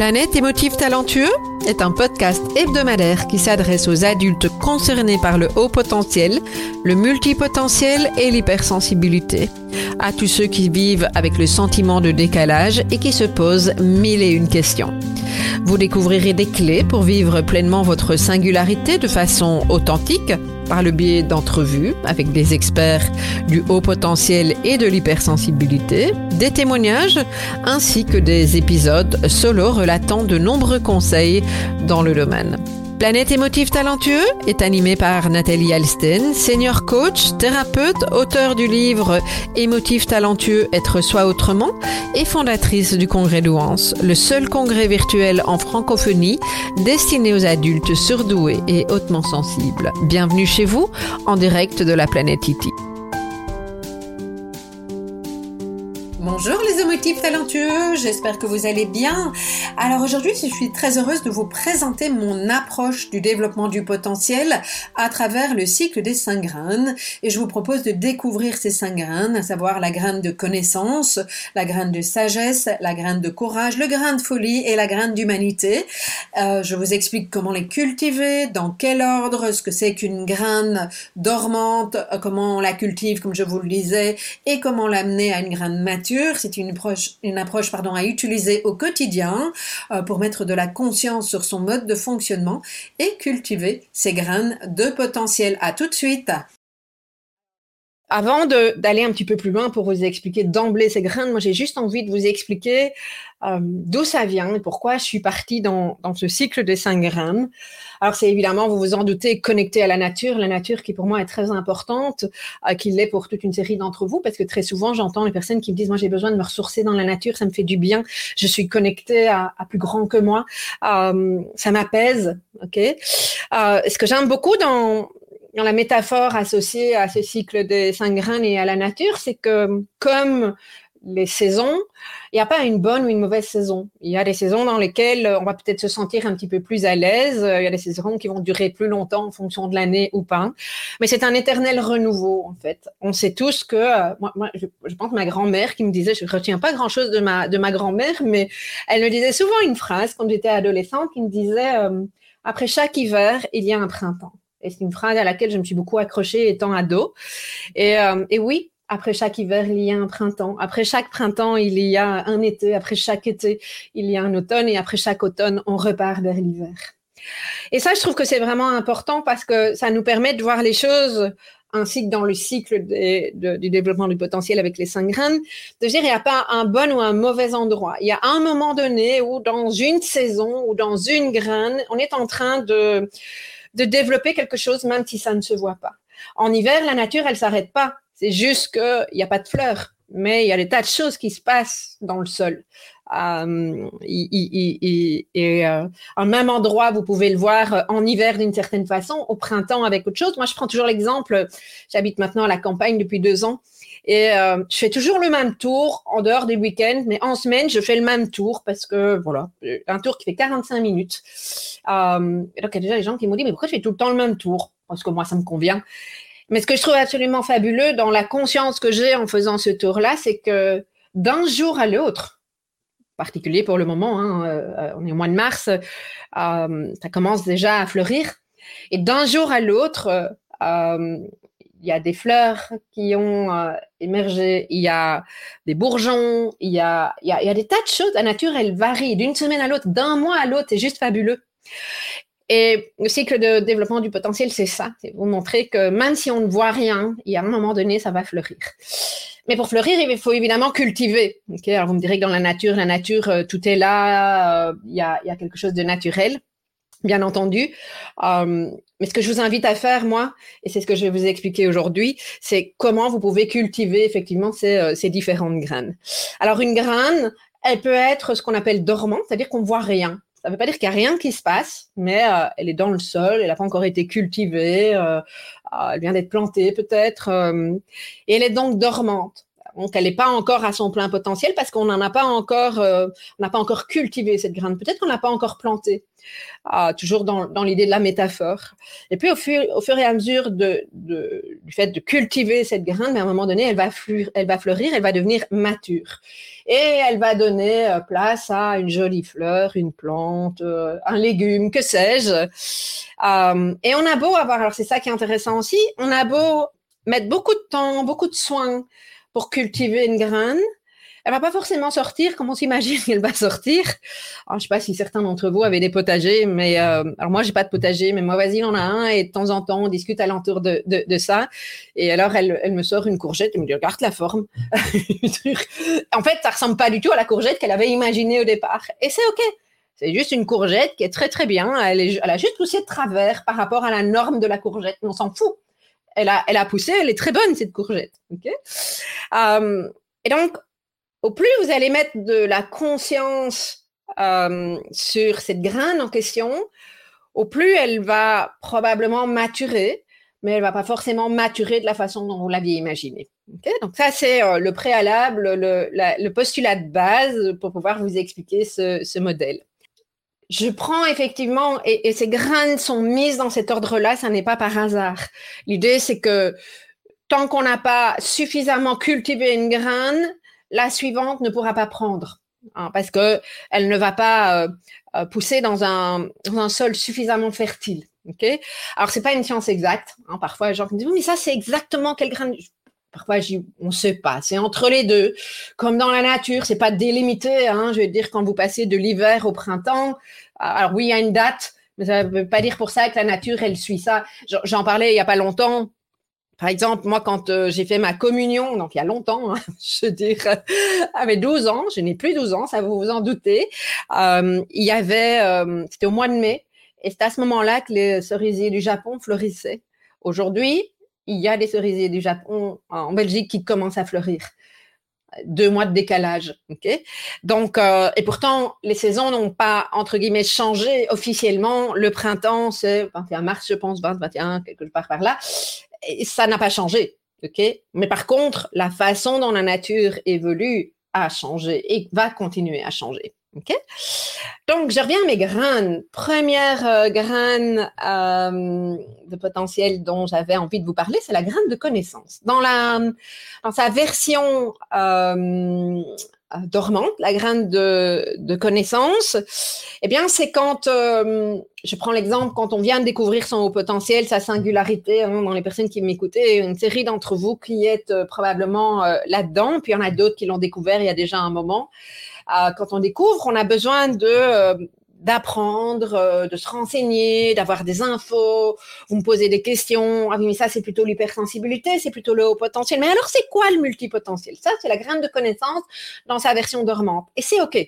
Planète émotif talentueux est un podcast hebdomadaire qui s'adresse aux adultes concernés par le haut potentiel, le multipotentiel et l'hypersensibilité. À tous ceux qui vivent avec le sentiment de décalage et qui se posent mille et une questions. Vous découvrirez des clés pour vivre pleinement votre singularité de façon authentique par le biais d'entrevues avec des experts du haut potentiel et de l'hypersensibilité, des témoignages ainsi que des épisodes solo relatant de nombreux conseils dans le domaine. Planète émotif talentueux est animé par Nathalie Alsten, senior coach, thérapeute, auteur du livre Émotif talentueux, être soi autrement et fondatrice du congrès Douance, le seul congrès virtuel en francophonie destiné aux adultes surdoués et hautement sensibles. Bienvenue chez vous en direct de la planète Iti. Émotifs talentueux, j'espère que vous allez bien. Alors aujourd'hui, je suis très heureuse de vous présenter mon approche du développement du potentiel à travers le cycle des cinq graines et je vous propose de découvrir ces cinq graines, à savoir la graine de connaissance, la graine de sagesse, la graine de courage, le grain de folie et la graine d'humanité. Euh, je vous explique comment les cultiver, dans quel ordre, ce que c'est qu'une graine dormante, euh, comment on la cultive comme je vous le disais et comment l'amener à une graine mature c'est une une approche pardon, à utiliser au quotidien euh, pour mettre de la conscience sur son mode de fonctionnement et cultiver ses graines de potentiel. À tout de suite. Avant d'aller un petit peu plus loin pour vous expliquer d'emblée ces graines, moi j'ai juste envie de vous expliquer euh, d'où ça vient et pourquoi je suis partie dans, dans ce cycle des cinq graines. Alors c'est évidemment, vous vous en doutez, connecté à la nature, la nature qui pour moi est très importante, euh, qu'il l'est pour toute une série d'entre vous, parce que très souvent j'entends les personnes qui me disent, moi j'ai besoin de me ressourcer dans la nature, ça me fait du bien, je suis connectée à, à plus grand que moi, euh, ça m'apaise, ok? Euh, ce que j'aime beaucoup dans dans la métaphore associée à ce cycle des cinq graines et à la nature, c'est que comme les saisons, il n'y a pas une bonne ou une mauvaise saison. Il y a des saisons dans lesquelles on va peut-être se sentir un petit peu plus à l'aise. Il y a des saisons qui vont durer plus longtemps en fonction de l'année ou pas. Mais c'est un éternel renouveau, en fait. On sait tous que, euh, moi, je, je, pense ma grand-mère qui me disait, je retiens pas grand-chose de ma, de ma grand-mère, mais elle me disait souvent une phrase quand j'étais adolescente qui me disait, euh, après chaque hiver, il y a un printemps. Et c'est une phrase à laquelle je me suis beaucoup accrochée étant ado. Et, euh, et oui, après chaque hiver, il y a un printemps. Après chaque printemps, il y a un été. Après chaque été, il y a un automne. Et après chaque automne, on repart vers l'hiver. Et ça, je trouve que c'est vraiment important parce que ça nous permet de voir les choses ainsi que dans le cycle du développement du potentiel avec les cinq graines, de dire il n'y a pas un bon ou un mauvais endroit. Il y a un moment donné où dans une saison ou dans une graine, on est en train de, de développer quelque chose même si ça ne se voit pas. En hiver, la nature, elle s'arrête pas. C'est juste qu'il n'y a pas de fleurs, mais il y a des tas de choses qui se passent dans le sol. Euh, et euh, en même endroit, vous pouvez le voir en hiver d'une certaine façon, au printemps avec autre chose. Moi, je prends toujours l'exemple, j'habite maintenant à la campagne depuis deux ans, et euh, je fais toujours le même tour en dehors des week-ends, mais en semaine, je fais le même tour parce que, voilà, un tour qui fait 45 minutes. Euh, et donc, il y a déjà des gens qui m'ont dit, mais pourquoi je fais tout le temps le même tour? Parce que moi, ça me convient. Mais ce que je trouve absolument fabuleux dans la conscience que j'ai en faisant ce tour-là, c'est que d'un jour à l'autre, particulier pour le moment, hein, euh, on est au mois de mars, ça commence déjà à fleurir, et d'un jour à l'autre, il y a des fleurs qui ont euh, émergé, il y a des bourgeons, il y a, il y, a, il y a des tas de choses. La nature, elle varie d'une semaine à l'autre, d'un mois à l'autre, c'est juste fabuleux. Et le cycle de développement du potentiel, c'est ça. C'est vous montrer que même si on ne voit rien, il y a un moment donné, ça va fleurir. Mais pour fleurir, il faut évidemment cultiver. Okay Alors vous me direz que dans la nature, la nature, euh, tout est là, euh, il, y a, il y a quelque chose de naturel bien entendu. Euh, mais ce que je vous invite à faire, moi, et c'est ce que je vais vous expliquer aujourd'hui, c'est comment vous pouvez cultiver effectivement ces, euh, ces différentes graines. Alors une graine, elle peut être ce qu'on appelle dormante, c'est-à-dire qu'on voit rien. Ça ne veut pas dire qu'il n'y a rien qui se passe, mais euh, elle est dans le sol, elle n'a pas encore été cultivée, euh, elle vient d'être plantée peut-être, euh, et elle est donc dormante. Donc, elle n'est pas encore à son plein potentiel parce qu'on n'en a pas encore, euh, n'a pas encore cultivé cette graine. Peut-être qu'on n'a pas encore planté. Ah, toujours dans, dans l'idée de la métaphore. Et puis, au fur, au fur et à mesure de, du fait de cultiver cette graine, à un moment donné, elle va, fleurir, elle va fleurir, elle va devenir mature. Et elle va donner euh, place à une jolie fleur, une plante, euh, un légume, que sais-je. Et on a beau avoir, alors c'est ça qui est intéressant aussi, on a beau mettre beaucoup de temps, beaucoup de soins pour cultiver une graine, elle va pas forcément sortir comme on s'imagine qu'elle va sortir. Alors, je sais pas si certains d'entre vous avaient des potagers, mais euh, alors moi j'ai pas de potager, mais moi vas-y on a un et de temps en temps on discute alentour de, de, ça. Et alors elle, elle, me sort une courgette et me dit regarde la forme. en fait ça ressemble pas du tout à la courgette qu'elle avait imaginée au départ. Et c'est ok. C'est juste une courgette qui est très très bien. Elle, est, a juste poussé de travers par rapport à la norme de la courgette. On s'en fout. Elle a, elle a poussé, elle est très bonne cette courgette. Euh, et donc au plus vous allez mettre de la conscience euh, sur cette graine en question, au plus elle va probablement maturer, mais elle va pas forcément maturer de la façon dont vous l'aviez imaginé. Donc ça, c'est euh, le préalable, le, la, le, postulat de base pour pouvoir vous expliquer ce modèle. Je prends effectivement, et, ces graines sont mises dans cet ordre-là, ça n'est pas par hasard. L'idée, c'est que tant qu'on n'a pas suffisamment cultivé une graine, la suivante ne pourra pas prendre hein, parce que elle ne va pas euh, euh, pousser dans un, dans un, sol suffisamment fertile. Ok? Alors c'est pas une science exacte. Hein, parfois les gens me disent mais ça c'est exactement quel grain. Parfois on ne sait pas. C'est entre les deux. Comme dans la nature, c'est pas délimité. Hein, je veux dire quand vous passez de l'hiver au printemps. Alors oui, il y a une date, mais ça ne veut pas dire pour ça que la nature elle suit ça. J'en parlais il y a pas longtemps par exemple, moi, quand euh, j'ai fait ma communion, donc il y a longtemps, hein, je veux dire, avec 12 ans, je n'ai plus 12 ans, ça vous vous en doutez, euh, il y avait, euh, c'était au mois de mai, et c'est à ce moment-là que les cerisiers du Japon fleurissaient. Aujourd'hui, il y a des cerisiers du Japon en Belgique qui commencent à fleurir. Deux mois de décalage. Donc, euh, et pourtant, les saisons n'ont pas entre guillemets changé officiellement. Le printemps, c'est 21 mars, je pense, 20, 21, quelque part par là et ça n'a pas changé. Mais par contre, la façon dont la nature évolue a changé et va continuer à changer. Donc, je reviens à mes graines. Première euh, graine euh, de potentiel dont j'avais envie de vous parler, c'est la graine de connaissance. Dans, la, dans sa version euh, dormante, la graine de, connaissance, eh bien, c'est quand, euh, je prends l'exemple, quand on vient de découvrir son haut potentiel, sa singularité, hein, dans les personnes qui m'écoutaient, une série d'entre vous qui êtes probablement là-dedans, puis il y en a d'autres qui l'ont découvert il y a déjà un moment. Euh, quand on découvre, on a besoin euh, d'apprendre, euh, de se renseigner, d'avoir des infos, vous me posez des questions, ah oui mais ça c'est plutôt l'hypersensibilité, c'est plutôt le haut potentiel, mais alors c'est quoi le multipotentiel? Ça c'est la graine de connaissance dans sa version dormante. Et c'est ok.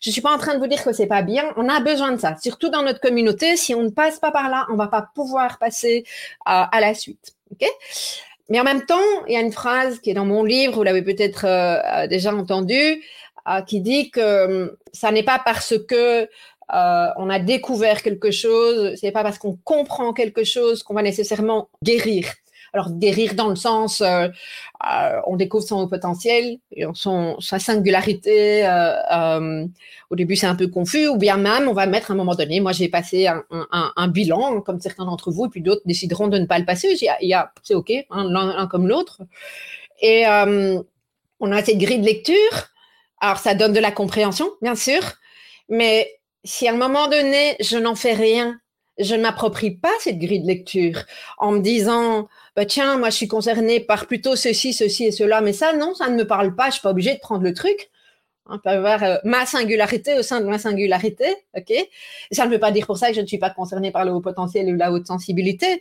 Je suis pas en train de vous dire que c'est pas bien, on a besoin de ça, surtout dans notre communauté, si on ne passe pas par là, on va pas pouvoir passer à, à la suite. ok? Mais en même temps, il y a une phrase qui est dans mon livre, vous l'avez peut-être euh, déjà entendue, euh, qui dit que euh, ça n'est pas parce que euh, on a découvert quelque chose, c'est pas parce qu'on comprend quelque chose qu'on va nécessairement guérir. Alors guérir dans le sens, euh, euh, on découvre son potentiel, son, sa singularité. Euh, euh, au début c'est un peu confus, ou bien même on va mettre à un moment donné. Moi j'ai passé un, un, un, bilan, comme certains d'entre vous, et puis d'autres décideront de ne pas le passer. Il y a, c'est ok, hein, l'un comme l'autre. Et euh, on a cette grille de lecture. Alors ça donne de la compréhension, bien sûr, mais si à un moment donné, je n'en fais rien, je ne m'approprie pas cette grille de lecture en me disant, bah, tiens, moi je suis concernée par plutôt ceci, ceci et cela, mais ça, non, ça ne me parle pas, je suis pas obligée de prendre le truc. On peut avoir euh, ma singularité au sein de ma singularité, ok? Ça ne veut pas dire pour ça que je ne suis pas concernée par le haut potentiel ou la haute sensibilité.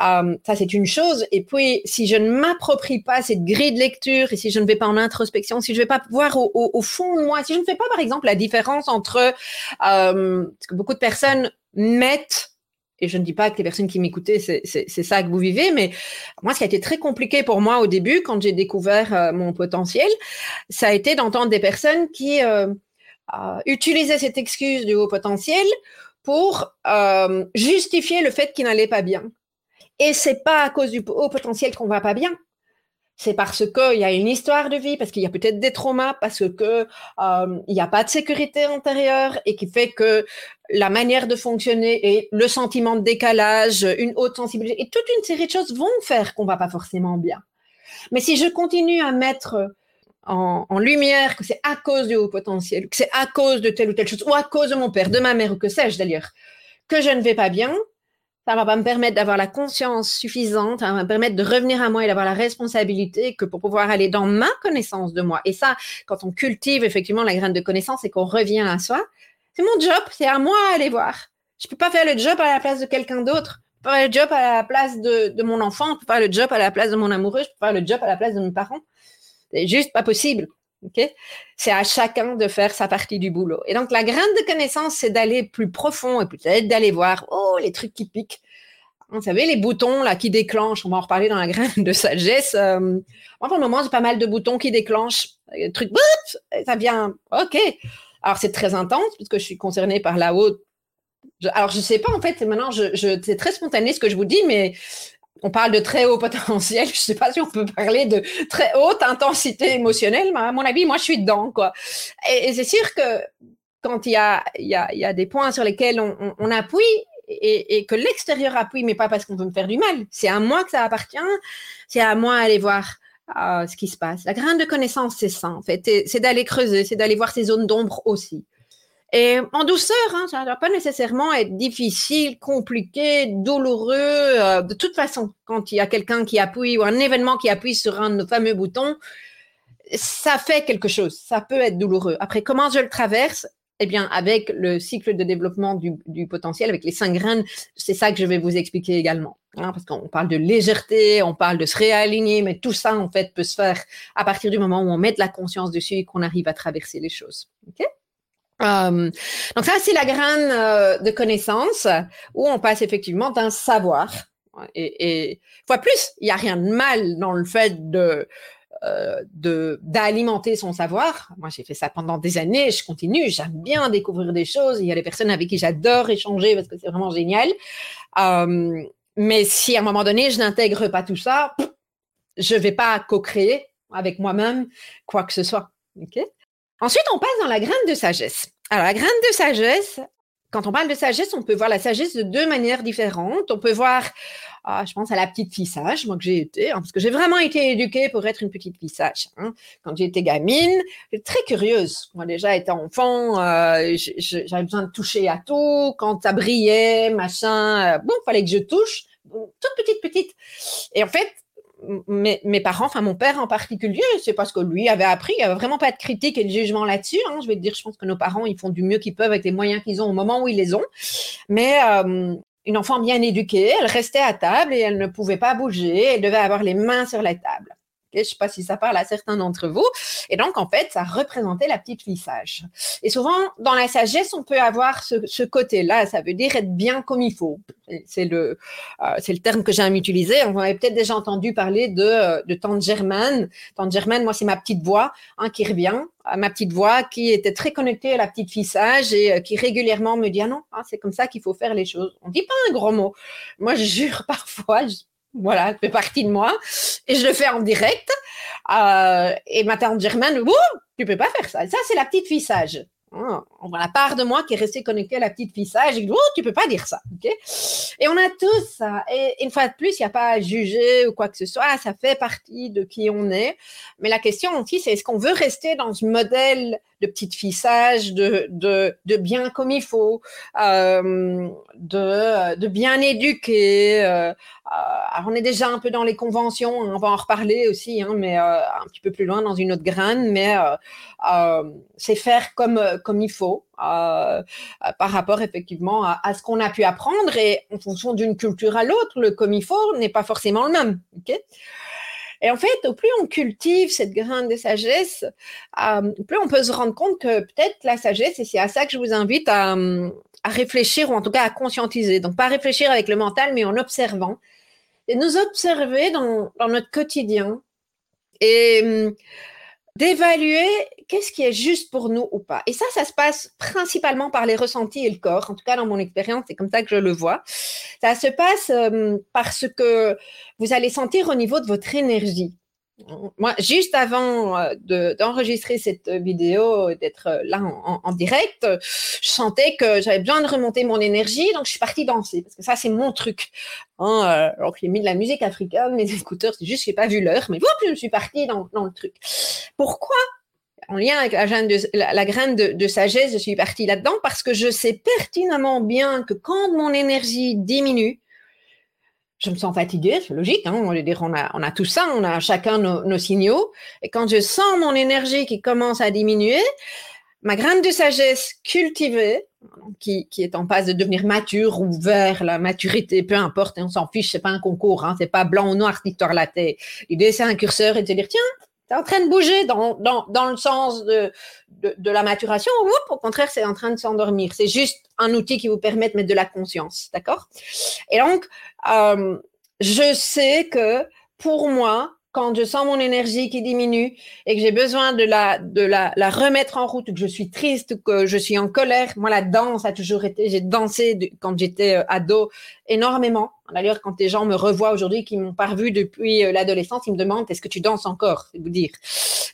Euh, ça, c'est une chose. Et puis, si je ne m'approprie pas cette grille de lecture et si je ne vais pas en introspection, si je ne vais pas voir au, au, au, fond de moi, si je ne fais pas, par exemple, la différence entre euh, parce que beaucoup de personnes mettent et je ne dis pas que les personnes qui m'écoutaient, c'est ça que vous vivez, mais moi, ce qui a été très compliqué pour moi au début, quand j'ai découvert euh, mon potentiel, ça a été d'entendre des personnes qui euh, euh, utilisaient cette excuse du haut potentiel pour justifier le fait qu'ils n'allaient pas bien. Et c'est pas à cause du haut potentiel qu'on va pas bien. c'est parce qu'il y a une histoire de vie, parce qu'il y a peut-être des traumas, parce que il n'y a pas de sécurité intérieure et qui fait que la manière de fonctionner et le sentiment de décalage, une haute sensibilité et toute une série de choses vont faire qu'on va pas forcément bien. Mais si je continue à mettre en, en lumière que c'est à cause du haut potentiel, que c'est à cause de telle ou telle chose, ou à cause de mon père, de ma mère, ou que sais-je d'ailleurs, que je ne vais pas bien, ça va pas me permettre d'avoir la conscience suffisante, ça va me permettre de revenir à moi et d'avoir la responsabilité que pour pouvoir aller dans ma connaissance de moi. Et ça, quand on cultive effectivement la graine de connaissance et qu'on revient à soi, c'est mon job, c'est à moi à aller voir. Je peux pas faire le job à la place de quelqu'un d'autre. Je peux faire le job à la place de, mon enfant, je peux faire le job à la place de mon amoureux, je peux faire le job à la place de mes parents. C'est juste pas possible. Okay? C'est à chacun de faire sa partie du boulot. Et donc, la graine de connaissance, c'est d'aller plus profond et peut-être d'aller voir, oh, les trucs qui piquent. Vous savez, les boutons là qui déclenchent, on va en reparler dans la graine de sagesse. Euh, moi, pour le moment, j'ai pas mal de boutons qui déclenchent. Le truc, ça vient, ok. Alors, c'est très intense puisque je suis concernée par la haute. alors, je sais pas, en fait, maintenant, je, c'est très spontané ce que je vous dis, mais on parle de très haut potentiel. Je ne sais pas si on peut parler de très haute intensité émotionnelle, mais à mon avis, moi, je suis dedans, quoi. Et, c'est sûr que quand il y a, y, a, y a, des points sur lesquels on, on, on appuie et, et, que l'extérieur appuie, mais pas parce qu'on veut me faire du mal. C'est à moi que ça appartient. C'est à moi d'aller voir euh, ce qui se passe. La graine de connaissance, c'est ça, en fait. C'est d'aller creuser, c'est d'aller voir ces zones d'ombre aussi. Et en douceur, hein, ça ne doit pas nécessairement être difficile, compliqué, douloureux. Euh, de toute façon, quand il y a quelqu'un qui appuie ou un événement qui appuie sur un de nos fameux boutons, ça fait quelque chose. Ça peut être douloureux. Après, comment je le traverse? Eh bien, avec le cycle de développement du, potentiel, avec les cinq graines, c'est ça que je vais vous expliquer également. Hein, parce qu'on parle de légèreté, on parle de se réaligner, mais tout ça, en fait, peut se faire à partir du moment où on met de la conscience dessus et qu'on arrive à traverser les choses. Euh, donc ça, c'est la graine euh, de connaissance où on passe effectivement d'un savoir. Et, et fois plus, il n'y a rien de mal dans le fait de de d'alimenter son savoir. Moi, j'ai fait ça pendant des années, je continue, j'aime bien découvrir des choses. Il y a des personnes avec qui j'adore échanger parce que c'est vraiment génial. Euh, mais si à un moment donné, je n'intègre pas tout ça, je vais pas co-créer avec moi-même quoi que ce soit. Ensuite, on passe dans la graine de sagesse. Alors, la graine de sagesse, quand on parle de sagesse, on peut voir la sagesse de deux manières différentes. On peut voir, ah, je pense à la petite fille sage, moi que j'ai été, hein, parce que j'ai vraiment été éduquée pour être une petite fille sage. Hein. Quand j'étais gamine, j'étais très curieuse. Moi déjà, étant enfant, euh, j'avais besoin de toucher à tout. Quand ça brillait, machin, euh, bon, fallait que je touche. toute petite, petite. Et en fait, mes, mes, parents, enfin mon père en particulier, c'est parce que lui avait appris, il n'y avait vraiment pas de critique et de jugement là-dessus. Hein. Je vais te dire, je pense que nos parents, ils font du mieux qu'ils peuvent avec les moyens qu'ils ont au moment où ils les ont. Mais euh, une enfant bien éduquée, elle restait à table et elle ne pouvait pas bouger, elle devait avoir les mains sur la table. Je ne sais pas si ça parle à certains d'entre vous. Et donc, en fait, ça représentait la petite fille sage. Et souvent, dans la sagesse, on peut avoir ce, côté-là. Ça veut dire être bien comme il faut. C'est le, euh, le terme que j'aime utiliser. On avait peut-être déjà entendu parler de, de Tante Germaine. Tante Germaine, moi, c'est ma petite voix hein, qui revient. Ma petite voix qui était très connectée à la petite fille sage et euh, qui régulièrement me dit, ah non, hein, c'est comme ça qu'il faut faire les choses. On dit pas un gros mot. Moi, je jure parfois, voilà, elle fait partie de moi. Et je le fais en direct. Euh, et ma tante Germaine, oh, tu peux pas faire ça. Ça, c'est la petite fille sage. Hein, on la part de moi qui est restée connectée à la petite fille sage. Dis, oh, tu peux pas dire ça. Et on a tous ça. Et une fois de plus, il n'y a pas à juger ou quoi que ce soit. Ça fait partie de qui on est. Mais la question aussi, c'est est-ce qu'on veut rester dans ce modèle de petite fille sage, de, de, de bien comme il faut, euh, de, de bien éduquer. Euh, alors on est déjà un peu dans les conventions, hein, on va en reparler aussi, hein, mais euh, un petit peu plus loin dans une autre graine, mais euh, euh, c'est faire comme, comme il faut par rapport effectivement à, ce qu'on a pu apprendre et en fonction d'une culture à l'autre, le comme il faut n'est pas forcément le même. Et en fait, au plus on cultive cette graine de sagesse, euh, plus on peut se rendre compte que peut-être la sagesse, et c'est à ça que je vous invite à, à, réfléchir, ou en tout cas à conscientiser. Donc, pas réfléchir avec le mental, mais en observant. Et nous observer dans, dans notre quotidien. Et d'évaluer qu'est-ce qui est juste pour nous ou pas. Et ça, ça se passe principalement par les ressentis et le corps. En tout cas, dans mon expérience, c'est comme ça que je le vois. Ça se passe euh, parce que vous allez sentir au niveau de votre énergie. Moi, juste avant euh, d'enregistrer cette vidéo, d'être là en, direct, je sentais que j'avais besoin de remonter mon énergie, donc je suis partie danser, parce que ça, c'est mon truc. Hein, alors j'ai mis de la musique africaine, mes écouteurs, c'est juste que je n'ai pas vu l'heure, mais je suis partie dans, le truc. Pourquoi en lien avec la, graine de, sagesse, je suis partie là-dedans? Parce que je sais pertinemment bien que quand mon énergie diminue, je me sens fatiguée, c'est logique, hein, on, dire, on, a, on a tout ça, on a chacun nos, signaux. Et quand je sens mon énergie qui commence à diminuer, ma graine de sagesse cultivée, qui, qui, est en passe de devenir mature ou vers la maturité, peu importe, on s'en fiche, c'est pas un concours, hein, c'est pas blanc ou noir, victoire la tête. L'idée, c'est un curseur et de se dire, tiens, c'est en train de bouger dans, dans, dans le sens de, de, de la maturation. Ou au contraire, c'est en train de s'endormir. C'est juste un outil qui vous permet de mettre de la conscience. D'accord? Et donc, euh, je sais que pour moi, quand je sens mon énergie qui diminue et que j'ai besoin de la, remettre en route, que je suis triste, que je suis en colère, moi, la danse a toujours été, j'ai dansé quand j'étais euh, ado énormément. D'ailleurs, quand les gens me revoient aujourd'hui, qui m'ont pas revu depuis euh, l'adolescence, ils me demandent est-ce que tu danses encore? C'est vous dire.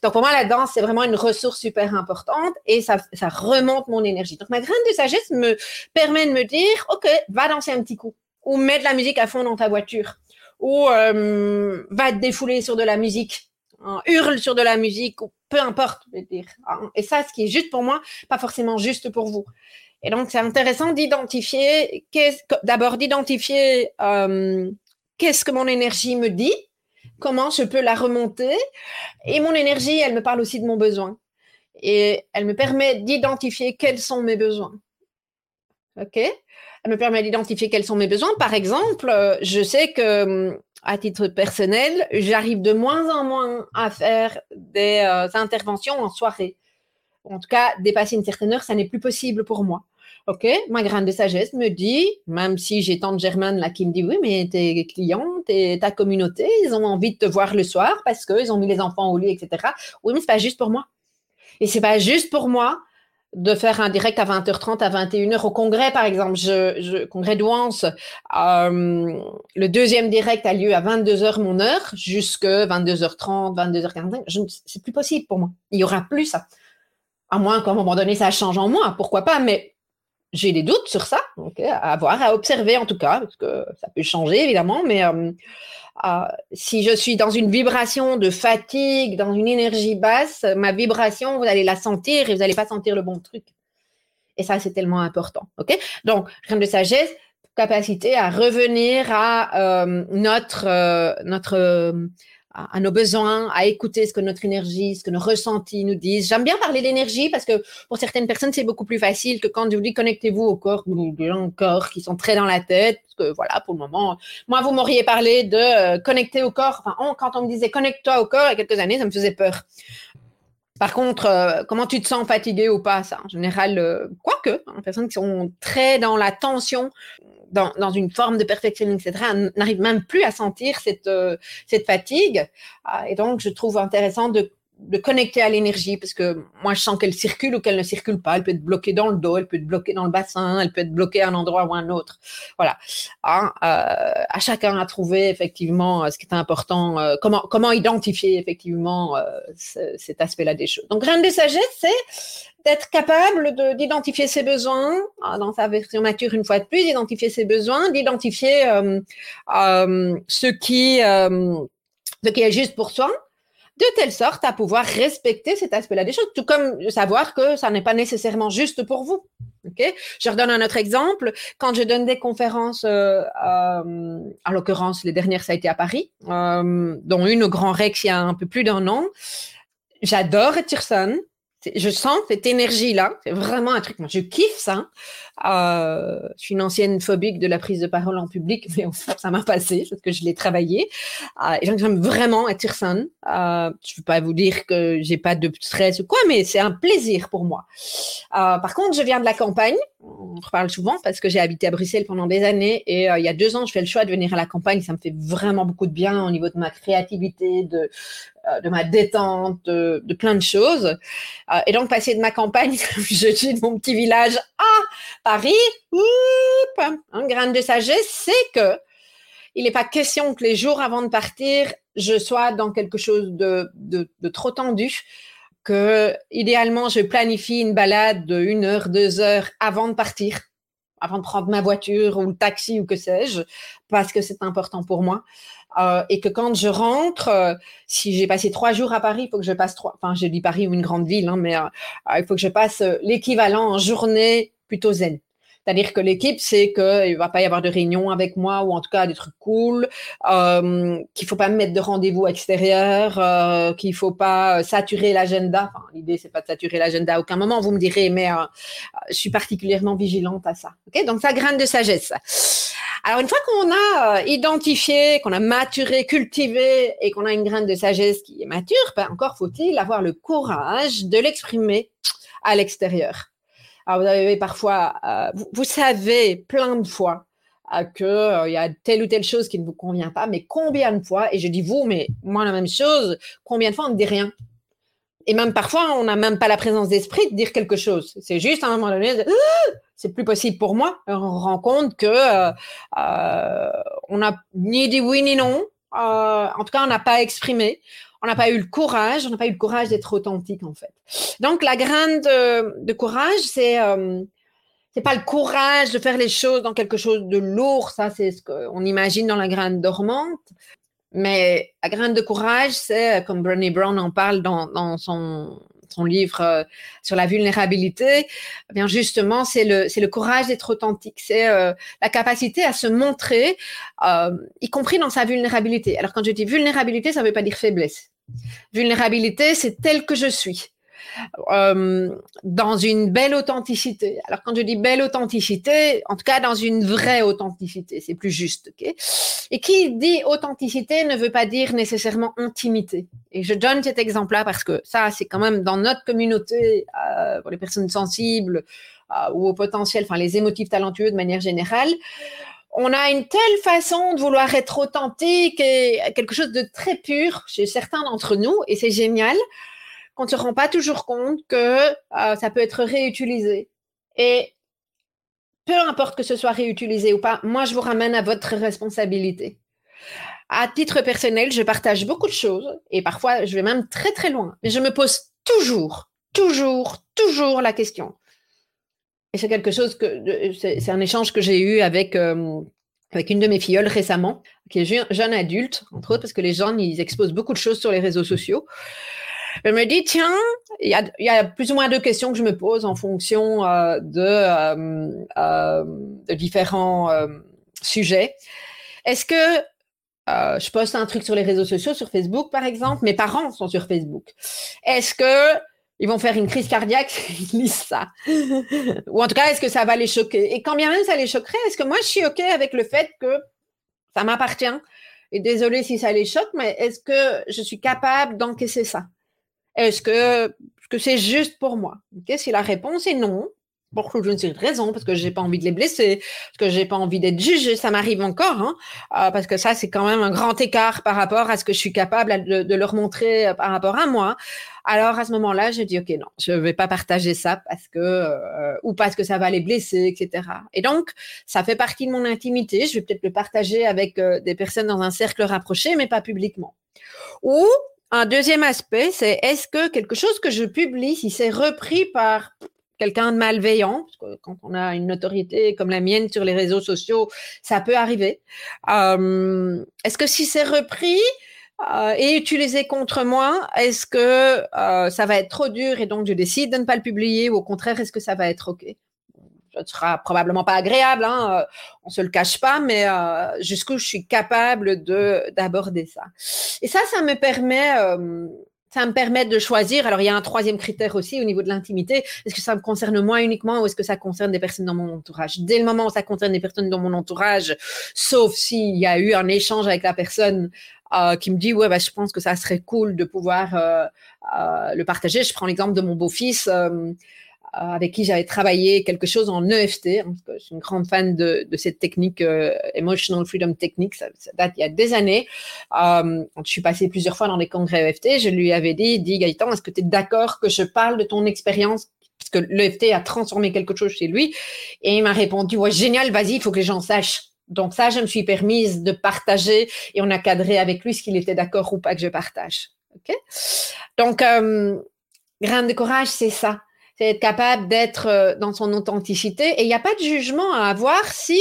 Donc pour moi, la danse, c'est vraiment une ressource super importante et ça, ça remonte mon énergie. Donc ma graine de sagesse me permet de me dire, OK, va danser un petit coup ou mets de la musique à fond dans ta voiture ou euh, va te défouler sur de la musique, hein, hurle sur de la musique, peu importe. Hein. Et ça, ce qui est juste pour moi, pas forcément juste pour vous. Et donc, c'est intéressant d'identifier, d'abord d'identifier euh, qu'est-ce que mon énergie me dit, comment je peux la remonter. Et mon énergie, elle me parle aussi de mon besoin. Et elle me permet d'identifier quels sont mes besoins. OK elle me permet d'identifier quels sont mes besoins. Par exemple, euh, je sais que hum, à titre personnel, j'arrive de moins en moins à faire des euh, interventions en soirée. En tout cas, dépasser une certaine heure, ça n'est plus possible pour moi. OK, ma graine de sagesse me dit, même si j'ai tant de Germaine là qui me dit oui, mais tes clients, ta communauté, ils ont envie de te voir le soir parce qu'ils ont mis les enfants au lit, etc. Oui, mais c'est pas juste pour moi. Et c'est pas juste pour moi de faire un direct à 20h30, à 21h au congrès, par exemple. Je, congrès d'Ouance, euh, le deuxième direct a lieu à 22h mon heure, jusque 22h30, 22h45. C'est plus possible pour moi. Il y aura plus ça. À moins qu'à un moment donné, ça change en moi, pourquoi pas, mais j'ai des doutes sur ça, à voir, à observer en tout cas, parce que ça peut changer évidemment, mais euh, euh, si je suis dans une vibration de fatigue, dans une énergie basse, ma vibration, vous allez la sentir et vous n'allez pas sentir le bon truc. Et ça, c'est tellement important. OK? Donc, rien de sagesse, capacité à revenir à euh, notre, euh, notre à, nos besoins, à écouter ce que notre énergie, ce que nos ressentis nous disent. J'aime bien parler d'énergie parce que pour certaines personnes, c'est beaucoup plus facile que quand je vous dis connectez-vous au corps, ou des gens au corps qui sont très dans la tête. Parce que voilà, pour le moment, moi, vous m'auriez parlé de euh, connecter au corps. Enfin, quand on me disait connecte-toi au corps il y a quelques années, ça me faisait peur. Par contre, euh, comment tu te sens fatigué ou pas, ça, en général, euh, quoique, hein, personnes qui sont très dans la tension, dans, une forme de perfectionnisme, etc., n'arrive même plus à sentir cette, euh, cette fatigue. Ah, et donc, je trouve intéressant de, de connecter à l'énergie parce que moi, je sens qu'elle circule ou qu'elle ne circule pas. Elle peut être bloquée dans le dos, elle peut être bloquée dans le bassin, elle peut être bloquée à un endroit ou à un autre. Voilà. Ah, euh, à chacun à trouver effectivement euh, ce qui est important, comment, comment identifier effectivement cet aspect-là des choses. Donc, graine de sagesse, c'est d'être capable d'identifier ses besoins ah, dans sa version mature une fois de plus, d'identifier ses besoins, d'identifier euh, euh, ce qui euh, ce qui est juste pour soi, de telle sorte à pouvoir respecter cet aspect-là des choses, tout comme savoir que ça n'est pas nécessairement juste pour vous. Ok? Je redonne un autre exemple. Quand je donne des conférences, euh, euh, en l'occurrence les dernières ça a été à Paris, euh, dont une au Grand Rex il y a un peu plus d'un an. J'adore Etirson je sens cette énergie-là. C'est vraiment un truc. Je kiffe ça. Euh, je suis une ancienne phobique de la prise de parole en public, mais ça m'a passé parce que je l'ai travaillé. Euh, et j'aime vraiment être Tirsan. Euh, je ne veux pas vous dire que j'ai pas de stress ou quoi, mais c'est un plaisir pour moi. Euh, par contre, je viens de la campagne. On reparle souvent parce que j'ai habité à Bruxelles pendant des années et il y a deux ans, je fais le choix de venir à la campagne. Ça me fait vraiment beaucoup de bien au niveau de ma créativité, de ma détente, de, de plein de choses. Et donc, passer de ma campagne, je suis de mon petit village à Paris, un grain de sagesse, c'est que il n'est pas question que les jours avant de partir, je sois dans quelque chose de, de, de trop tendu que idéalement je planifie une balade de une heure, deux heures avant de partir, avant de prendre ma voiture ou le taxi ou que sais-je, parce que c'est important pour moi. Euh, et que quand je rentre, euh, si j'ai passé trois jours à Paris, il faut que je passe trois. Enfin, je dis Paris ou une grande ville, hein, mais euh, il faut que je passe l'équivalent en journée plutôt zen. C'est-à-dire que l'équipe sait qu'il va pas y avoir de réunion avec moi ou en tout cas des trucs cool, euh, qu'il faut pas me mettre de rendez-vous extérieur, euh, qu'il faut pas saturer l'agenda. Enfin, l'idée c'est pas de saturer l'agenda à aucun moment, vous me direz, mais euh, je suis particulièrement vigilante à ça. Ok, donc ça graine de sagesse. Alors une fois qu'on a euh, identifié, qu'on a maturé, cultivé et qu'on a une graine de sagesse qui est mature, ben encore faut-il avoir le courage de l'exprimer à l'extérieur. Alors, vous avez parfois, euh, vous, savez plein de fois euh, qu'il euh, y a telle ou telle chose qui ne vous convient pas, mais combien de fois, et je dis vous, mais moi la même chose, combien de fois on ne dit rien? Et même parfois, on n'a même pas la présence d'esprit de dire quelque chose. C'est juste à un moment donné, ah, c'est plus possible pour moi. on rend compte que on n'a ni dit oui ni non. en tout cas, on n'a pas exprimé on n'a pas eu le courage, on n'a pas eu le courage d'être authentique en fait. Donc la graine de, courage, c'est euh, c'est pas le courage de faire les choses dans quelque chose de lourd, ça c'est ce qu'on imagine dans la graine dormante. Mais la graine de courage, c'est comme Brené Brown en parle dans, son son livre euh, sur la vulnérabilité, eh bien justement, c'est le, c'est le courage d'être authentique, c'est euh, la capacité à se montrer, euh, y compris dans sa vulnérabilité. Alors quand je dis vulnérabilité, ça ne veut pas dire faiblesse. Vulnérabilité, c'est tel que je suis. Euh, dans une belle authenticité. Alors quand je dis belle authenticité, en tout cas dans une vraie authenticité, c'est plus juste. ok? Et qui dit authenticité ne veut pas dire nécessairement intimité. Et je donne cet exemple-là parce que ça, c'est quand même dans notre communauté, euh, pour les personnes sensibles euh, ou au potentiel, enfin les émotifs talentueux de manière générale, on a une telle façon de vouloir être authentique et quelque chose de très pur chez certains d'entre nous, et c'est génial qu'on ne se rend pas toujours compte que euh, ça peut être réutilisé. Et peu importe que ce soit réutilisé ou pas, moi, je vous ramène à votre responsabilité. À titre personnel, je partage beaucoup de choses et parfois, je vais même très, très loin. Mais je me pose toujours, toujours, toujours la question. Et c'est quelque chose que, c'est un échange que j'ai eu avec, euh, avec une de mes filleules récemment, qui est jeune adulte, entre autres, parce que les gens, ils exposent beaucoup de choses sur les réseaux sociaux. Je me dis, tiens, il y a, plus ou moins deux questions que je me pose en fonction euh, euh, de, différents sujets. Est-ce que je poste un truc sur les réseaux sociaux, sur Facebook par exemple, mes parents sont sur Facebook. Est-ce que ils vont faire une crise cardiaque s'ils lisent ça. Ou en tout cas, est-ce que ça va les choquer? Et quand bien même ça les choquerait, est-ce que moi je suis OK avec le fait que ça m'appartient? Et désolé si ça les choque, mais est-ce que je suis capable d'encaisser ça? Est-ce que c'est juste pour moi? Si la réponse est non, pour je ne sais raison, parce que j'ai pas envie de les blesser, parce que j'ai pas envie d'être jugée, ça m'arrive encore, hein, euh, parce que ça c'est quand même un grand écart par rapport à ce que je suis capable de, leur montrer euh, par rapport à moi. Alors à ce moment-là, je dis ok non, je vais pas partager ça parce que euh, ou parce que ça va les blesser, etc. Et donc ça fait partie de mon intimité. Je vais peut-être le partager avec des personnes dans un cercle rapproché, mais pas publiquement. Ou un deuxième aspect, c'est est-ce que quelque chose que je publie, si c'est repris par quelqu'un de malveillant, parce que quand on a une notoriété comme la mienne sur les réseaux sociaux, ça peut arriver. Euh, est-ce que si c'est repris euh, et utilisé contre moi, est-ce que euh, ça va être trop dur et donc je décide de ne pas le publier ou au contraire, est-ce que ça va être OK? Ce sera probablement pas agréable, hein, on se le cache pas, mais jusqu'où je suis capable de d'aborder ça? Et ça, ça me permet, ça me permet de choisir. Alors il y a un troisième critère aussi au niveau de l'intimité. Est-ce que ça me concerne moi uniquement ou est-ce que ça concerne des personnes dans mon entourage? Dès le moment où ça concerne des personnes dans mon entourage, sauf s'il y a eu un échange avec la personne qui me dit ouais bah, je pense que ça serait cool de pouvoir le partager. Je prends l'exemple de mon beau-fils. Euh, avec qui j'avais travaillé quelque chose en EFT. Parce que je suis une grande fan de, de cette technique, euh, Emotional Freedom Technique, ça, date il y a des années. Euh, je suis passée plusieurs fois dans des congrès EFT, je lui avais dit, dis Gaëtan, est-ce que tu es d'accord que je parle de ton expérience? Parce que l'EFT a transformé quelque chose chez lui. Et il m'a répondu, ouais, génial, vas-y, il faut que les gens sachent. Donc ça, je me suis permise de partager et on a cadré avec lui ce qu'il était d'accord ou pas que je partage. Ok? Donc, euh, grain de courage, c'est ça. C'est être capable d'être euh, dans son authenticité. Et il n'y a pas de jugement à avoir si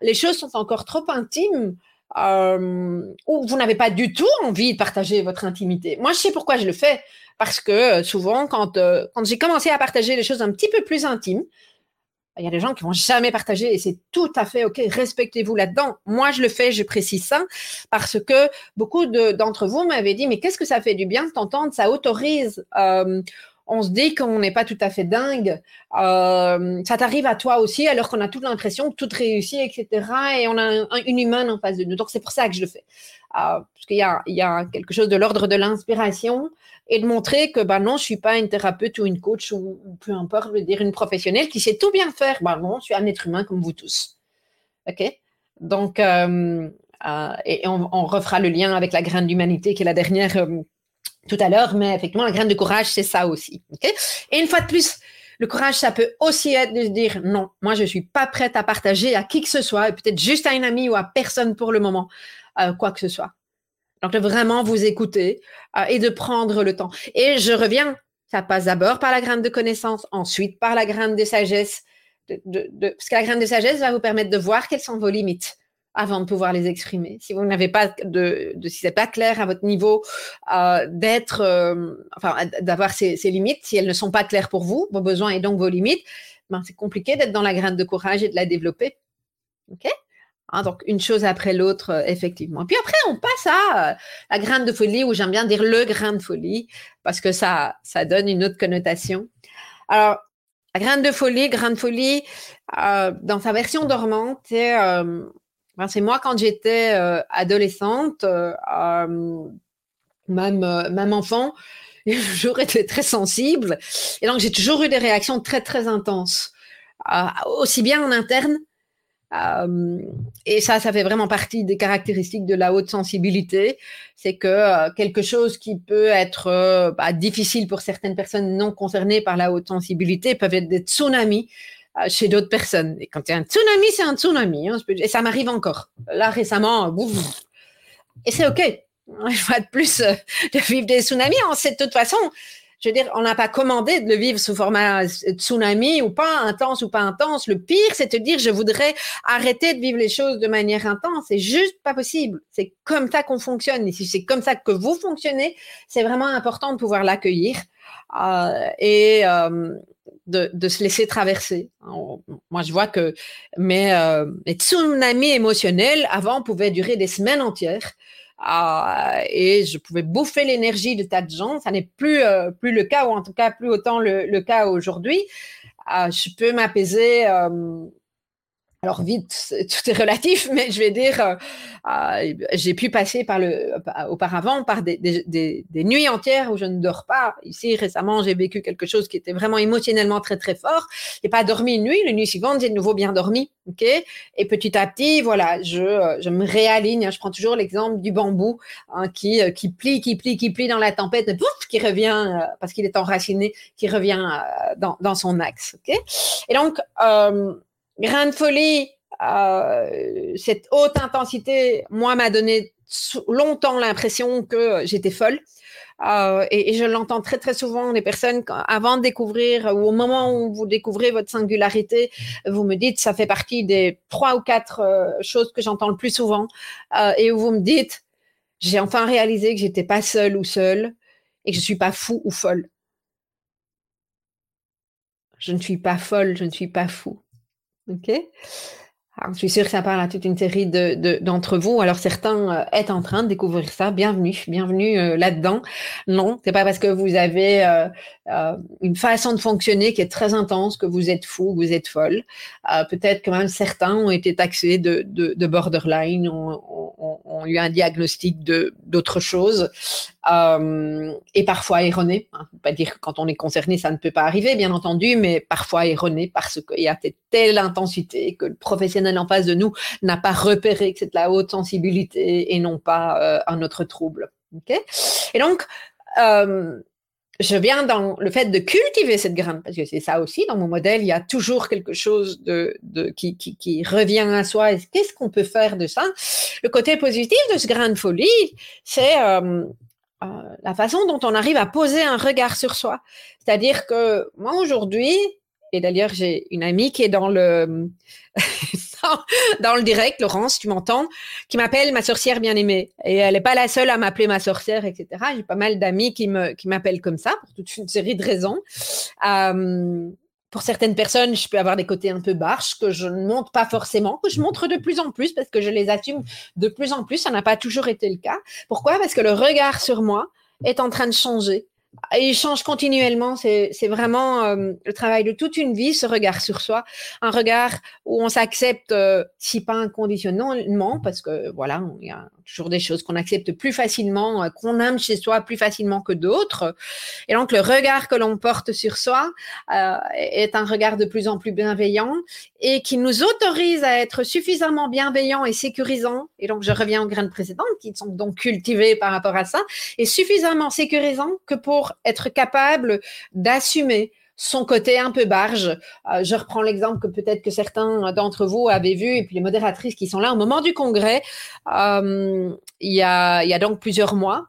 les choses sont encore trop intimes euh, ou vous n'avez pas du tout envie de partager votre intimité. Moi, je sais pourquoi je le fais. Parce que euh, souvent, quand, quand j'ai commencé à partager les choses un petit peu plus intimes, il y a des gens qui vont jamais partager et c'est tout à fait OK. Respectez-vous là-dedans. Moi, je le fais, je précise ça parce que beaucoup d'entre vous m'avaient dit, mais qu'est-ce que ça fait du bien de t'entendre? Ça autorise. On se dit qu'on n'est pas tout à fait dingue. Euh, ça t'arrive à toi aussi, alors qu'on a toute l'impression que tout réussit, etc. Et on a une humaine en face de nous. Donc, c'est pour ça que je le fais. Euh, parce qu'il y a, quelque chose de l'ordre de l'inspiration et de montrer que bah non, je suis pas une thérapeute ou une coach ou, peu importe, je veux dire une professionnelle qui sait tout bien faire. Bah non, je suis un être humain comme vous tous. Ok? Donc, euh, et on, on, refera le lien avec la graine d'humanité qui est la dernière tout à l'heure, mais effectivement, la graine de courage, c'est ça aussi. et une fois de plus, le courage, ça peut aussi être de dire non, moi, je suis pas prête à partager à qui que ce soit, peut-être juste à une amie ou à personne pour le moment, euh, quoi que ce soit. Donc, de vraiment vous écouter euh, et de prendre le temps. Et je reviens, ça passe d'abord par la graine de connaissance, ensuite par la graine de sagesse, de, de, de, parce que la graine de sagesse va vous permettre de voir quelles sont vos limites avant de pouvoir les exprimer. Si vous n'avez pas de, de si c'est pas clair à votre niveau, euh, d'être, euh, enfin, d'avoir ces, limites, si elles ne sont pas claires pour vous, vos besoins et donc vos limites, ben c'est compliqué d'être dans la graine de courage et de la développer. Ok? Hein, Donc une chose après l'autre, euh, effectivement. Puis après, on passe à la graine de folie, ou j'aime bien dire le grain de folie, parce que ça, ça donne une autre connotation. Alors, la graine de folie, grain de folie, dans sa version dormante, c'est ben, c'est moi quand j'étais euh, adolescente, euh, euh, même, même enfant, j'ai toujours été très sensible. Et donc, j'ai toujours eu des réactions très, très intenses, aussi bien en interne. et ça, ça fait vraiment partie des caractéristiques de la haute sensibilité. C'est que quelque chose qui peut être bah, difficile pour certaines personnes non concernées par la haute sensibilité peuvent être des tsunamis chez d'autres personnes. Et quand il y a un tsunami, c'est un tsunami. Hein, et ça m'arrive encore. Là, récemment, bouf, et c'est OK. Je vois de plus euh, de vivre des tsunamis. On de toute façon, je veux dire, on n'a pas commandé de le vivre sous format tsunami ou pas, intense ou pas intense. Le pire, c'est de dire, je voudrais arrêter de vivre les choses de manière intense. C'est juste pas possible. C'est comme ça qu'on fonctionne. Et si c'est comme ça que vous fonctionnez, c'est vraiment important de pouvoir l'accueillir. Euh, et, euh, de, se laisser traverser. Moi, je vois que mes, euh, mes tsunamis émotionnels, avant, pouvaient durer des semaines entières. Euh, et je pouvais bouffer l'énergie de tas de gens. Ça n'est plus, euh, plus le cas, ou en tout cas plus autant le, cas aujourd'hui. Je peux m'apaiser alors vite, tout est relatif, mais je vais dire, euh, euh, j'ai pu passer par le, auparavant par des, des, des, nuits entières où je ne dors pas. Ici, récemment, j'ai vécu quelque chose qui était vraiment émotionnellement très très fort. J'ai pas dormi une nuit, la nuit suivante, j'ai de nouveau bien dormi, ok? Et petit à petit, voilà, je, je me réaligne. Je prends toujours l'exemple du bambou hein, qui qui plie, qui plie, qui plie dans la tempête, et pouf, qui revient euh, parce qu'il est enraciné, qui revient dans, dans son axe, ok? Et donc Grain folie, euh, cette haute intensité, moi, m'a donné longtemps l'impression que j'étais folle. Euh, et, je l'entends très très souvent des personnes avant de découvrir ou au moment où vous découvrez votre singularité, vous me dites ça fait partie des trois ou quatre euh, choses que j'entends le plus souvent et où vous me dites j'ai enfin réalisé que j'étais pas seule ou seule et que je suis pas fou ou folle. Je ne suis pas folle, je ne suis pas fou. OK je suis sûre que ça parle à toute une série d'entre de, d'entre vous. Alors, certains euh, êtes en train de découvrir ça. Bienvenue, bienvenue euh, là-dedans. Non, c'est pas parce que vous avez euh, une façon de fonctionner qui est très intense que vous êtes fou, vous êtes folle. Peut-être que même certains ont été taxés de, de, de borderline, ont, eu un diagnostic d'autre chose euh, et parfois erroné. Hein. Pas dire que quand on est concerné, ça ne peut pas arriver, bien entendu, mais parfois erroné parce qu'il y a telle intensité que le professionnel en face de nous n'a pas repéré que c'est de la haute sensibilité et non pas euh, un autre trouble. Okay et donc, euh, je viens dans le fait de cultiver cette graine, parce que c'est ça aussi, dans mon modèle, il y a toujours quelque chose de, qui, qui, revient à soi. Qu'est-ce qu'on peut faire de ça? Le côté positif de ce grain de folie, c'est euh, euh, la façon dont on arrive à poser un regard sur soi. C'est-à-dire que moi, aujourd'hui, et d'ailleurs, j'ai une amie qui est dans le, dans le direct, Laurence, tu m'entends, qui m'appelle ma sorcière bien-aimée. Et elle n'est pas la seule à m'appeler ma sorcière, etc. J'ai pas mal d'amis qui qui m'appellent comme ça pour toute une série de raisons. Euh, pour certaines personnes, je peux avoir des côtés un peu barches que je ne montre pas forcément, que je montre de plus en plus parce que je les assume de plus en plus. Ça n'a pas toujours été le cas. Pourquoi? Parce que le regard sur moi est en train de changer il change continuellement. C'est vraiment euh, le travail de toute une vie, ce regard sur soi, un regard où on s'accepte, euh, si pas inconditionnellement, parce que voilà, il y a toujours des choses qu'on accepte plus facilement, euh, qu'on aime chez soi plus facilement que d'autres. Et donc le regard que l'on porte sur soi est un regard de plus en plus bienveillant et qui nous autorise à être suffisamment bienveillant et sécurisant. Et donc je reviens aux graines précédentes qui sont donc cultivées par rapport à ça, et suffisamment sécurisant que pour être capable d'assumer son côté un peu barge. Euh, je reprends l'exemple que peut-être que certains d'entre vous avaient vu, et puis les modératrices qui sont là au moment du congrès, euh, il, y a, donc plusieurs mois.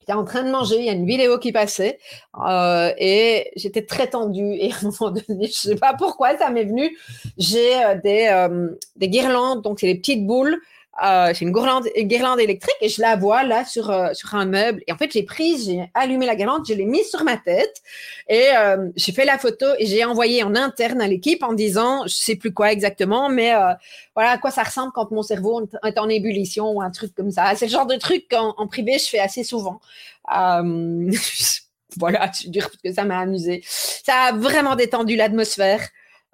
J'étais en train de manger, il y a une vidéo qui passait euh, et j'étais très tendue. Et à un moment donné, je ne sais pas pourquoi ça m'est venu, j'ai des, des guirlandes, donc c'est des petites boules euh, c'est une guirlande, guirlande, électrique et je la vois là sur, euh, sur un meuble. Et en fait, j'ai pris, j'ai allumé la guirlande, je l'ai mise sur ma tête et euh, j'ai fait la photo et j'ai envoyé en interne à l'équipe en disant, je sais plus quoi exactement, mais voilà à quoi ça ressemble quand mon cerveau est en ébullition ou un truc comme ça. C'est le genre de truc qu'en en privé, je fais assez souvent. voilà, je dire parce que ça m'a amusé. Ça a vraiment détendu l'atmosphère.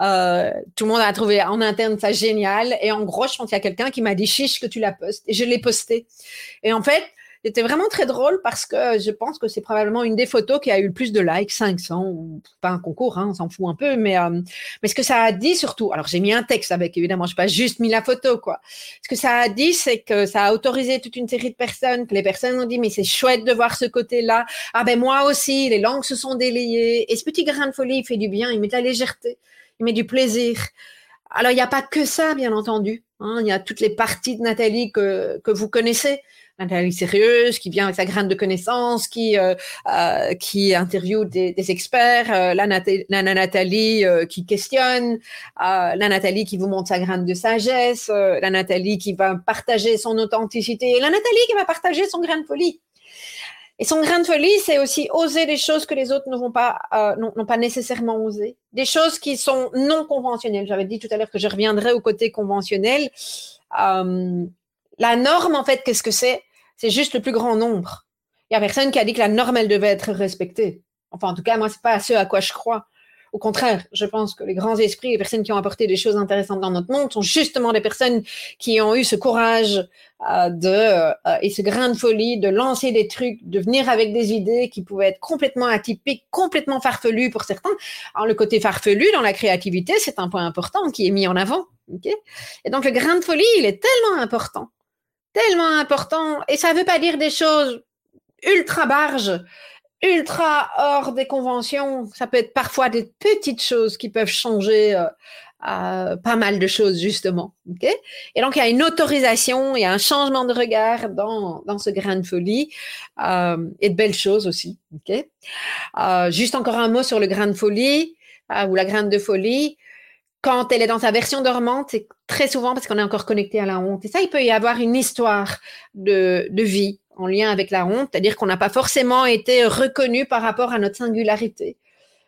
Euh, tout le monde a trouvé en interne ça génial. Et en gros, je pense qu'il y a quelqu'un qui m'a dit chiche que tu la postes. Et je l'ai posté. Et en fait, c'était vraiment très drôle parce que je pense que c'est probablement une des photos qui a eu le plus de likes, 500, ou pas un concours, hein, on s'en fout un peu, mais, euh, mais ce que ça a dit surtout, alors j'ai mis un texte avec, évidemment, je n'ai pas juste mis la photo, quoi. Ce que ça a dit, c'est que ça a autorisé toute une série de personnes, que les personnes ont dit, mais c'est chouette de voir ce côté-là. Ah ben moi aussi, les langues se sont délayées. Et ce petit grain de folie, il fait du bien, il met de la légèreté met du plaisir. Alors, il n'y a pas que ça, bien entendu. Hein. il y a toutes les parties de Nathalie que, vous connaissez. Nathalie sérieuse, qui vient avec sa graine de connaissances, qui, euh, euh, qui interviewe des, experts, euh, la, Nathalie qui questionne, la Nathalie qui vous montre sa graine de sagesse, la Nathalie qui va partager son authenticité, la Nathalie qui va partager son grain de folie. Et son grain de folie, c'est aussi oser des choses que les autres ne vont pas, euh, n'ont pas nécessairement osé. Des choses qui sont non conventionnelles. J'avais dit tout à l'heure que je reviendrai au côté conventionnel. Euh, la norme, en fait, qu'est-ce que c'est? C'est juste le plus grand nombre. Il y a personne qui a dit que la norme, elle devait être respectée. Enfin, en tout cas, moi, c'est pas ce à quoi je crois. Au contraire, je pense que les grands esprits, les personnes qui ont apporté des choses intéressantes dans notre monde, sont justement des personnes qui ont eu ce courage euh, de euh, et ce grain de folie de lancer des trucs, de venir avec des idées qui pouvaient être complètement atypiques, complètement farfelues pour certains. Alors le côté farfelu dans la créativité, c'est un point important qui est mis en avant. et donc le grain de folie, il est tellement important, tellement important, et ça ne veut pas dire des choses ultra barges ultra hors des conventions. Ça peut être parfois des petites choses qui peuvent changer euh, euh, pas mal de choses, justement. Et donc, il y a une autorisation, il y a un changement de regard dans, ce grain de folie euh, et de belles choses aussi. juste encore un mot sur le grain de folie ou la graine de folie. Quand elle est dans sa version dormante, c'est très souvent parce qu'on est encore connecté à la honte. Et ça, il peut y avoir une histoire de vie en lien avec la honte, c'est-à-dire qu'on n'a pas forcément été reconnu par rapport à notre singularité.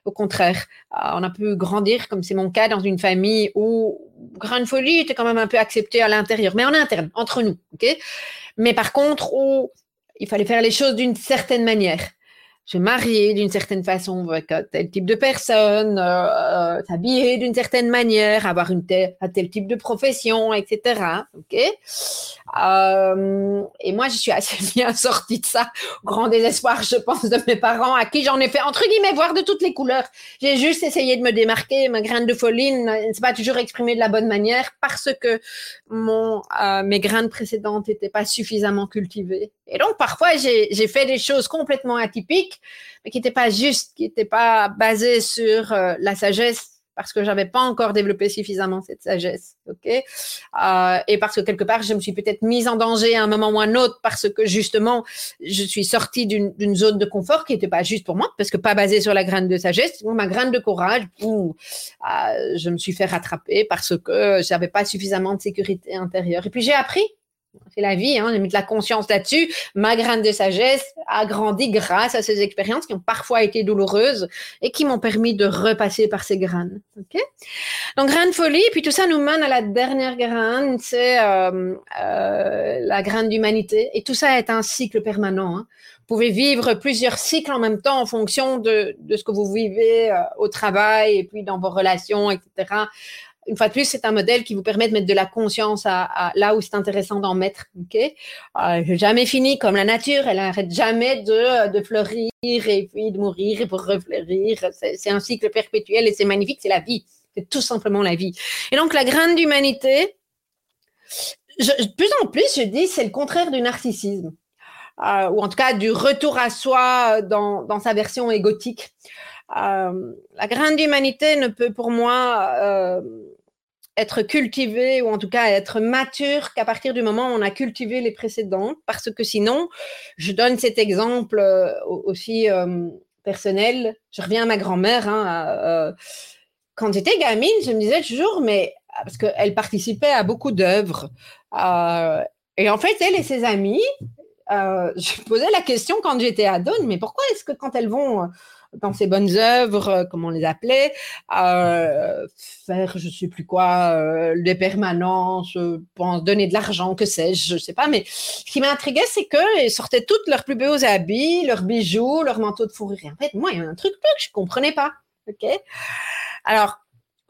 Au contraire, euh, on a pu grandir, comme c'est mon cas, dans une famille où grande folie était quand même un peu acceptée à l'intérieur, mais en interne, entre nous. ok? Mais par contre, où il fallait faire les choses d'une certaine manière se marier d'une certaine façon avec tel type de personne, euh, euh, s'habiller d'une certaine manière, avoir une tel, un tel type de profession, etc. Ok? Euh, et moi, je suis assez bien sortie de ça, grand désespoir, je pense, de mes parents, à qui j'en ai fait entre guillemets voir de toutes les couleurs. J'ai juste essayé de me démarquer. Ma graine de folie ne s'est pas toujours exprimée de la bonne manière parce que mon mes graines précédentes n'étaient pas suffisamment cultivées Et donc, parfois, j'ai fait des choses complètement atypiques, mais qui n'étaient pas justes, qui n'étaient pas basées sur euh, la sagesse parce que j'avais pas encore développé suffisamment cette sagesse, ok? Euh, Et parce que quelque part, je me suis peut-être mise en danger à un moment ou à un autre parce que justement, je suis sortie d'une zone de confort qui n'était pas juste pour moi, parce que pas basée sur la graine de sagesse, ma graine de courage, euh, je me suis fait rattraper parce que j'avais pas suffisamment de sécurité intérieure. Et puis j'ai appris c'est la vie, hein, j'ai mis de la conscience là-dessus. Ma graine de sagesse a grandi grâce à ces expériences qui ont parfois été douloureuses et qui m'ont permis de repasser par ces graines. Ok? Donc, graine folie, puis tout ça nous mène à la dernière graine, c'est euh, euh, la graine d'humanité. Et tout ça est un cycle permanent. Hein. Vous pouvez vivre plusieurs cycles en même temps en fonction de, de ce que vous vivez euh, au travail et puis dans vos relations, etc une fois de plus, c'est un modèle qui vous permet de mettre de la conscience là où c'est intéressant d'en mettre. Ok, euh, jamais fini comme la nature, elle n'arrête jamais de, fleurir et puis de mourir pour refleurir. C'est un cycle perpétuel et c'est magnifique, c'est la vie. C'est tout simplement la vie. Et donc la graine d'humanité, de plus en plus, je dis, c'est le contraire du narcissisme. Euh, ou en tout cas du retour à soi dans sa version égotique. Euh, la graine d'humanité ne peut pour moi euh, être cultivée ou en tout cas être mature qu'à partir du moment où on a cultivé les précédentes, parce que sinon, je donne cet exemple euh, aussi personnel. Je reviens à ma grand-mère. Hein, quand j'étais gamine, je me disais toujours, mais parce qu'elle participait à beaucoup d'œuvres. et en fait, elle et ses amis, je posais la question quand j'étais ado, mais pourquoi est-ce que quand elles vont dans ces bonnes œuvres, euh, comme on les appelait, euh, faire je sais plus quoi, euh, des permanences, pense, donner de l'argent, que sais-je, je sais pas. Mais ce qui m'intriguait, c'est qu'elles sortaient toutes leurs plus beaux habits, leurs bijoux, leurs manteaux de fourrure. Et en fait, moi, il y a un truc que je comprenais pas. Ok? Alors,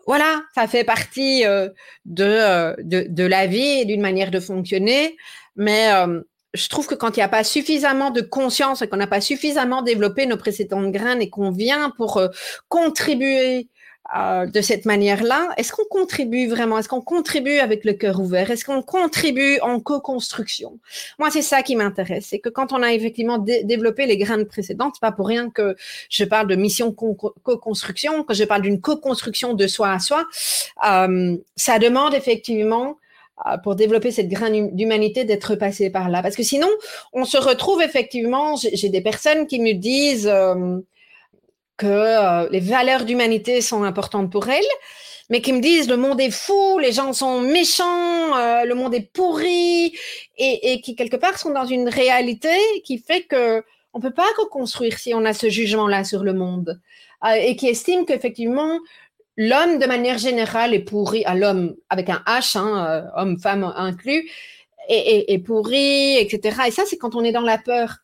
voilà, ça fait partie de, de, de, la vie et d'une manière de fonctionner. Mais je trouve que quand il n'y a pas suffisamment de conscience et qu'on n'a pas suffisamment développé nos précédentes graines et qu'on vient pour euh, contribuer euh, de cette manière-là, est-ce qu'on contribue vraiment? Est-ce qu'on contribue avec le cœur ouvert? Est-ce qu'on contribue en co-construction? Moi, c'est ça qui m'intéresse. C'est que quand on a effectivement développé les graines précédentes, pas pour rien que je parle de mission co-construction, que je parle d'une co-construction de soi à soi. Euh, ça demande effectivement pour développer cette graine d'humanité d'être passé par là. Parce que sinon, on se retrouve effectivement, j'ai des personnes qui me disent euh, que euh, les valeurs d'humanité sont importantes pour elles, mais qui me disent le monde est fou, les gens sont méchants, le monde est pourri, et, qui quelque part sont dans une réalité qui fait que on peut pas reconstruire si on a ce jugement-là sur le monde, et qui estime qu'effectivement l'homme, de manière générale, est pourri, à l'homme avec un H, hein, euh, homme, femme inclus, est, pourri, etc. Et ça, c'est quand on est dans la peur.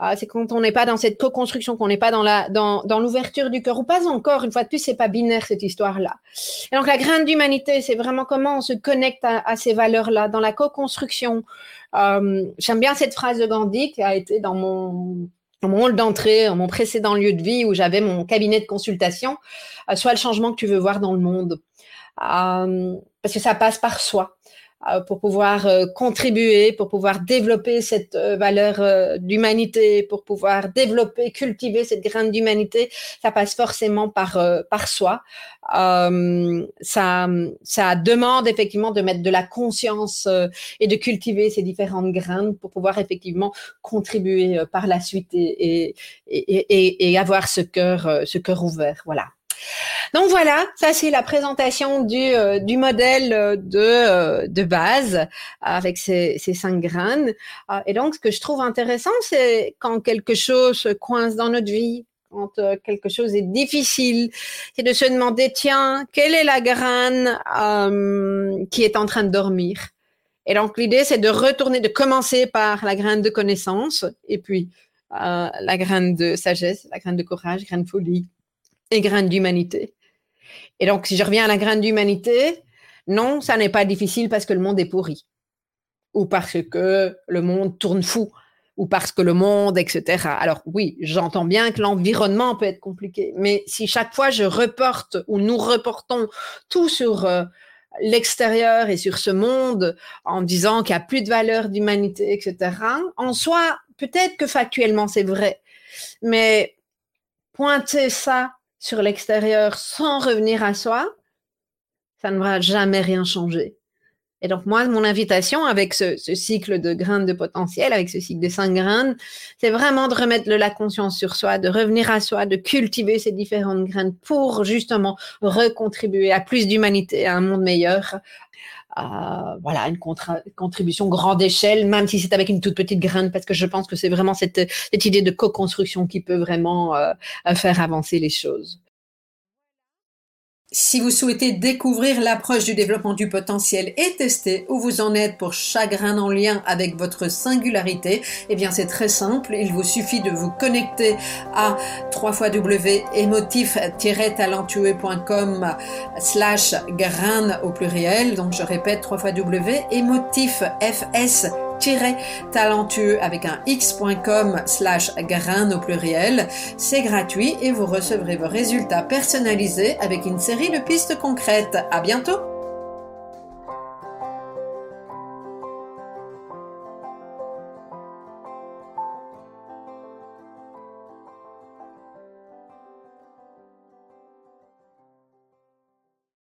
Ah, c'est quand on n'est pas dans cette co-construction, qu'on n'est pas dans la l'ouverture du cœur ou pas encore. Une fois de plus, c'est pas binaire cette histoire-là. Et donc la graine d'humanité, c'est vraiment comment on se connecte à, ces valeurs-là dans la co-construction. Euh, j'aime bien cette phrase de Gandhi qui a été dans mon mon hall d'entrée, mon précédent lieu de vie où j'avais mon cabinet de consultation, euh, soit le changement que tu veux voir dans le monde. Euh, parce que ça passe par soi. Euh, pour pouvoir euh, contribuer, pour pouvoir développer cette euh, valeur d'humanité, pour pouvoir développer, cultiver cette graine d'humanité, ça passe forcément par par soi. ça ça demande effectivement de mettre de la conscience et de cultiver ces différentes graines pour pouvoir effectivement contribuer par la suite et et, et, et avoir ce cœur ce cœur ouvert. Voilà. Donc voilà, ça c'est la présentation du, euh, modèle euh, de, euh, de base avec ces, ces cinq graines. et donc ce que je trouve intéressant, c'est quand quelque chose se coince dans notre vie, quand quelque chose est difficile, c'est de se demander, tiens, quelle est la graine qui est en train de dormir? Et donc l'idée, c'est de retourner, de commencer par la graine de connaissance, et puis la graine de sagesse, la graine de courage, graine de folie, et graine d'humanité. Et donc, si je reviens à la graine d'humanité, non, ça n'est pas difficile parce que le monde est pourri, ou parce que le monde tourne fou, ou parce que le monde, etc. Alors oui, j'entends bien que l'environnement peut être compliqué, mais si chaque fois je reporte ou nous reportons tout sur euh, l'extérieur et sur ce monde en disant qu'il n'y a plus de valeur d'humanité, etc. En soi, peut-être que factuellement c'est vrai, mais pointer ça sur l'extérieur sans revenir à soi, ça ne va jamais rien changer. Et donc, moi, mon invitation avec ce, cycle de graines de potentiel, avec ce cycle de cinq graines, c'est vraiment de remettre la conscience sur soi, de revenir à soi, de cultiver ces différentes graines pour justement recontribuer à plus d'humanité, à un monde meilleur, voilà, une contribution grande échelle, même si c'est avec une toute petite graine, parce que je pense que c'est vraiment cette, idée de co-construction qui peut vraiment euh, faire avancer les choses. Si vous souhaitez découvrir l'approche du développement du potentiel et tester où vous en êtes pour chaque grain en lien avec votre singularité, eh bien c'est très simple. Il vous suffit de vous connecter à www.emotif-talentueux.com slash grain au pluriel. Donc je répète www.emotif.fs talentueux avec un x.com slash grain au pluriel. C'est gratuit et vous recevrez vos résultats personnalisés avec une série de pistes concrètes. À bientôt!